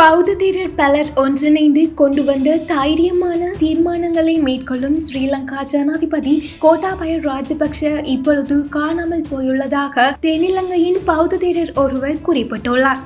பௌத்தீரர் பலர் ஒன்றிணைந்து கொண்டு வந்த தைரியமான தீர்மானங்களை மேற்கொள்ளும் ஸ்ரீலங்கா ஜனாதிபதி கோட்டாபய ராஜபக்ஷ இப்பொழுது காணாமல் போயுள்ளதாக தென்னிலங்கையின் பௌத்தீரர் ஒருவர் குறிப்பிட்டுள்ளார்.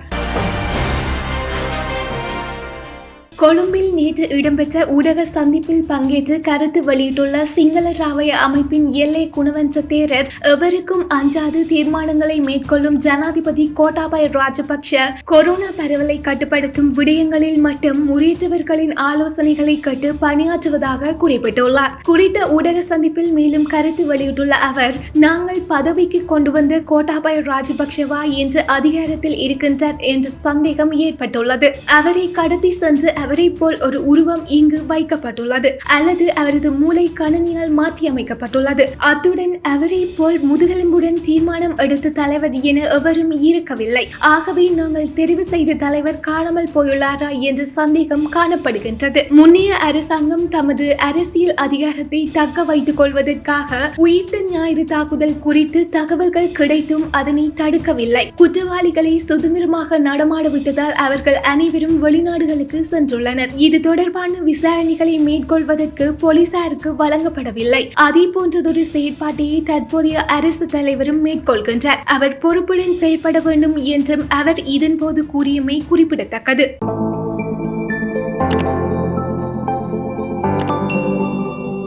கொழும்பில் நேற்று இடம்பெற்ற ஊடக சந்திப்பில் பங்கேற்று கருத்து வெளியிட்டுள்ள சிங்கள ராவய அமைப்பின் எல்லை குணவன்ச தேரர் எவருக்கும் அஞ்சாது தீர்மானங்களை மேற்கொள்ளும் ஜனாதிபதி கோட்டாபய ராஜபக்ஷ கொரோனா பரவலை கட்டுப்படுத்தும் விடயங்களில் மட்டும் முறையற்றவர்களின் ஆலோசனைகளை கேட்டு பணியாற்றுவதாக குறிப்பிட்டுள்ளார். குறித்த ஊடக சந்திப்பில் மேலும் கருத்து வெளியிட்டுள்ள அவர் நாங்கள் பதவிக்கு கொண்டு வந்த கோட்டாபாய ராஜபக்ஷவா என்று அதிகாரத்தில் இருக்கின்றார் என்ற சந்தேகம் ஏற்பட்டுள்ளது. அவரை கடத்தி சென்று அவரை போல் ஒரு உருவம் இங்கு வைக்கப்பட்டுள்ளது அல்லது அவரது மூளை கணினியால் மாற்றி அமைக்கப்பட்டுள்ளது அத்துடன் அவரை போல் முதுகெலும்புடன் தீர்மானம் எடுத்த தலைவர் என எவரும் இருக்கவில்லை. ஆகவே நாங்கள் தெரிவு செய்த தலைவர் காணாமல் போயுள்ளாரா என்ற சந்தேகம் காணப்படுகின்றது. முன்னைய அரசாங்கம் தமது அரசியல் அதிகாரத்தை தக்க வைத்துக் கொள்வதற்காக உயிர்த்த ஞாயிறு தாக்குதல் குறித்து தகவல்கள் கிடைத்தும் அதனை தடுக்கவில்லை. குற்றவாளிகளை சுதந்திரமாக நடமாட விட்டதால் அவர்கள் அனைவரும் வெளிநாடுகளுக்கு சென்று சென்றுள்ளனர் இது தொடர்பான விசாரணைகளை மேற்கொள்வதற்கு போலீசாருக்கு வழங்கப்படவில்லை. அதே போன்றதொரு செயற்பாட்டையை தற்போதைய அரசு தலைவரும் மேற்கொள்கின்றார். அவர் பொறுப்புடன் செயல்பட வேண்டும் என்றும் அவர் இதன்போது கூறியமை குறிப்பிடத்தக்கது.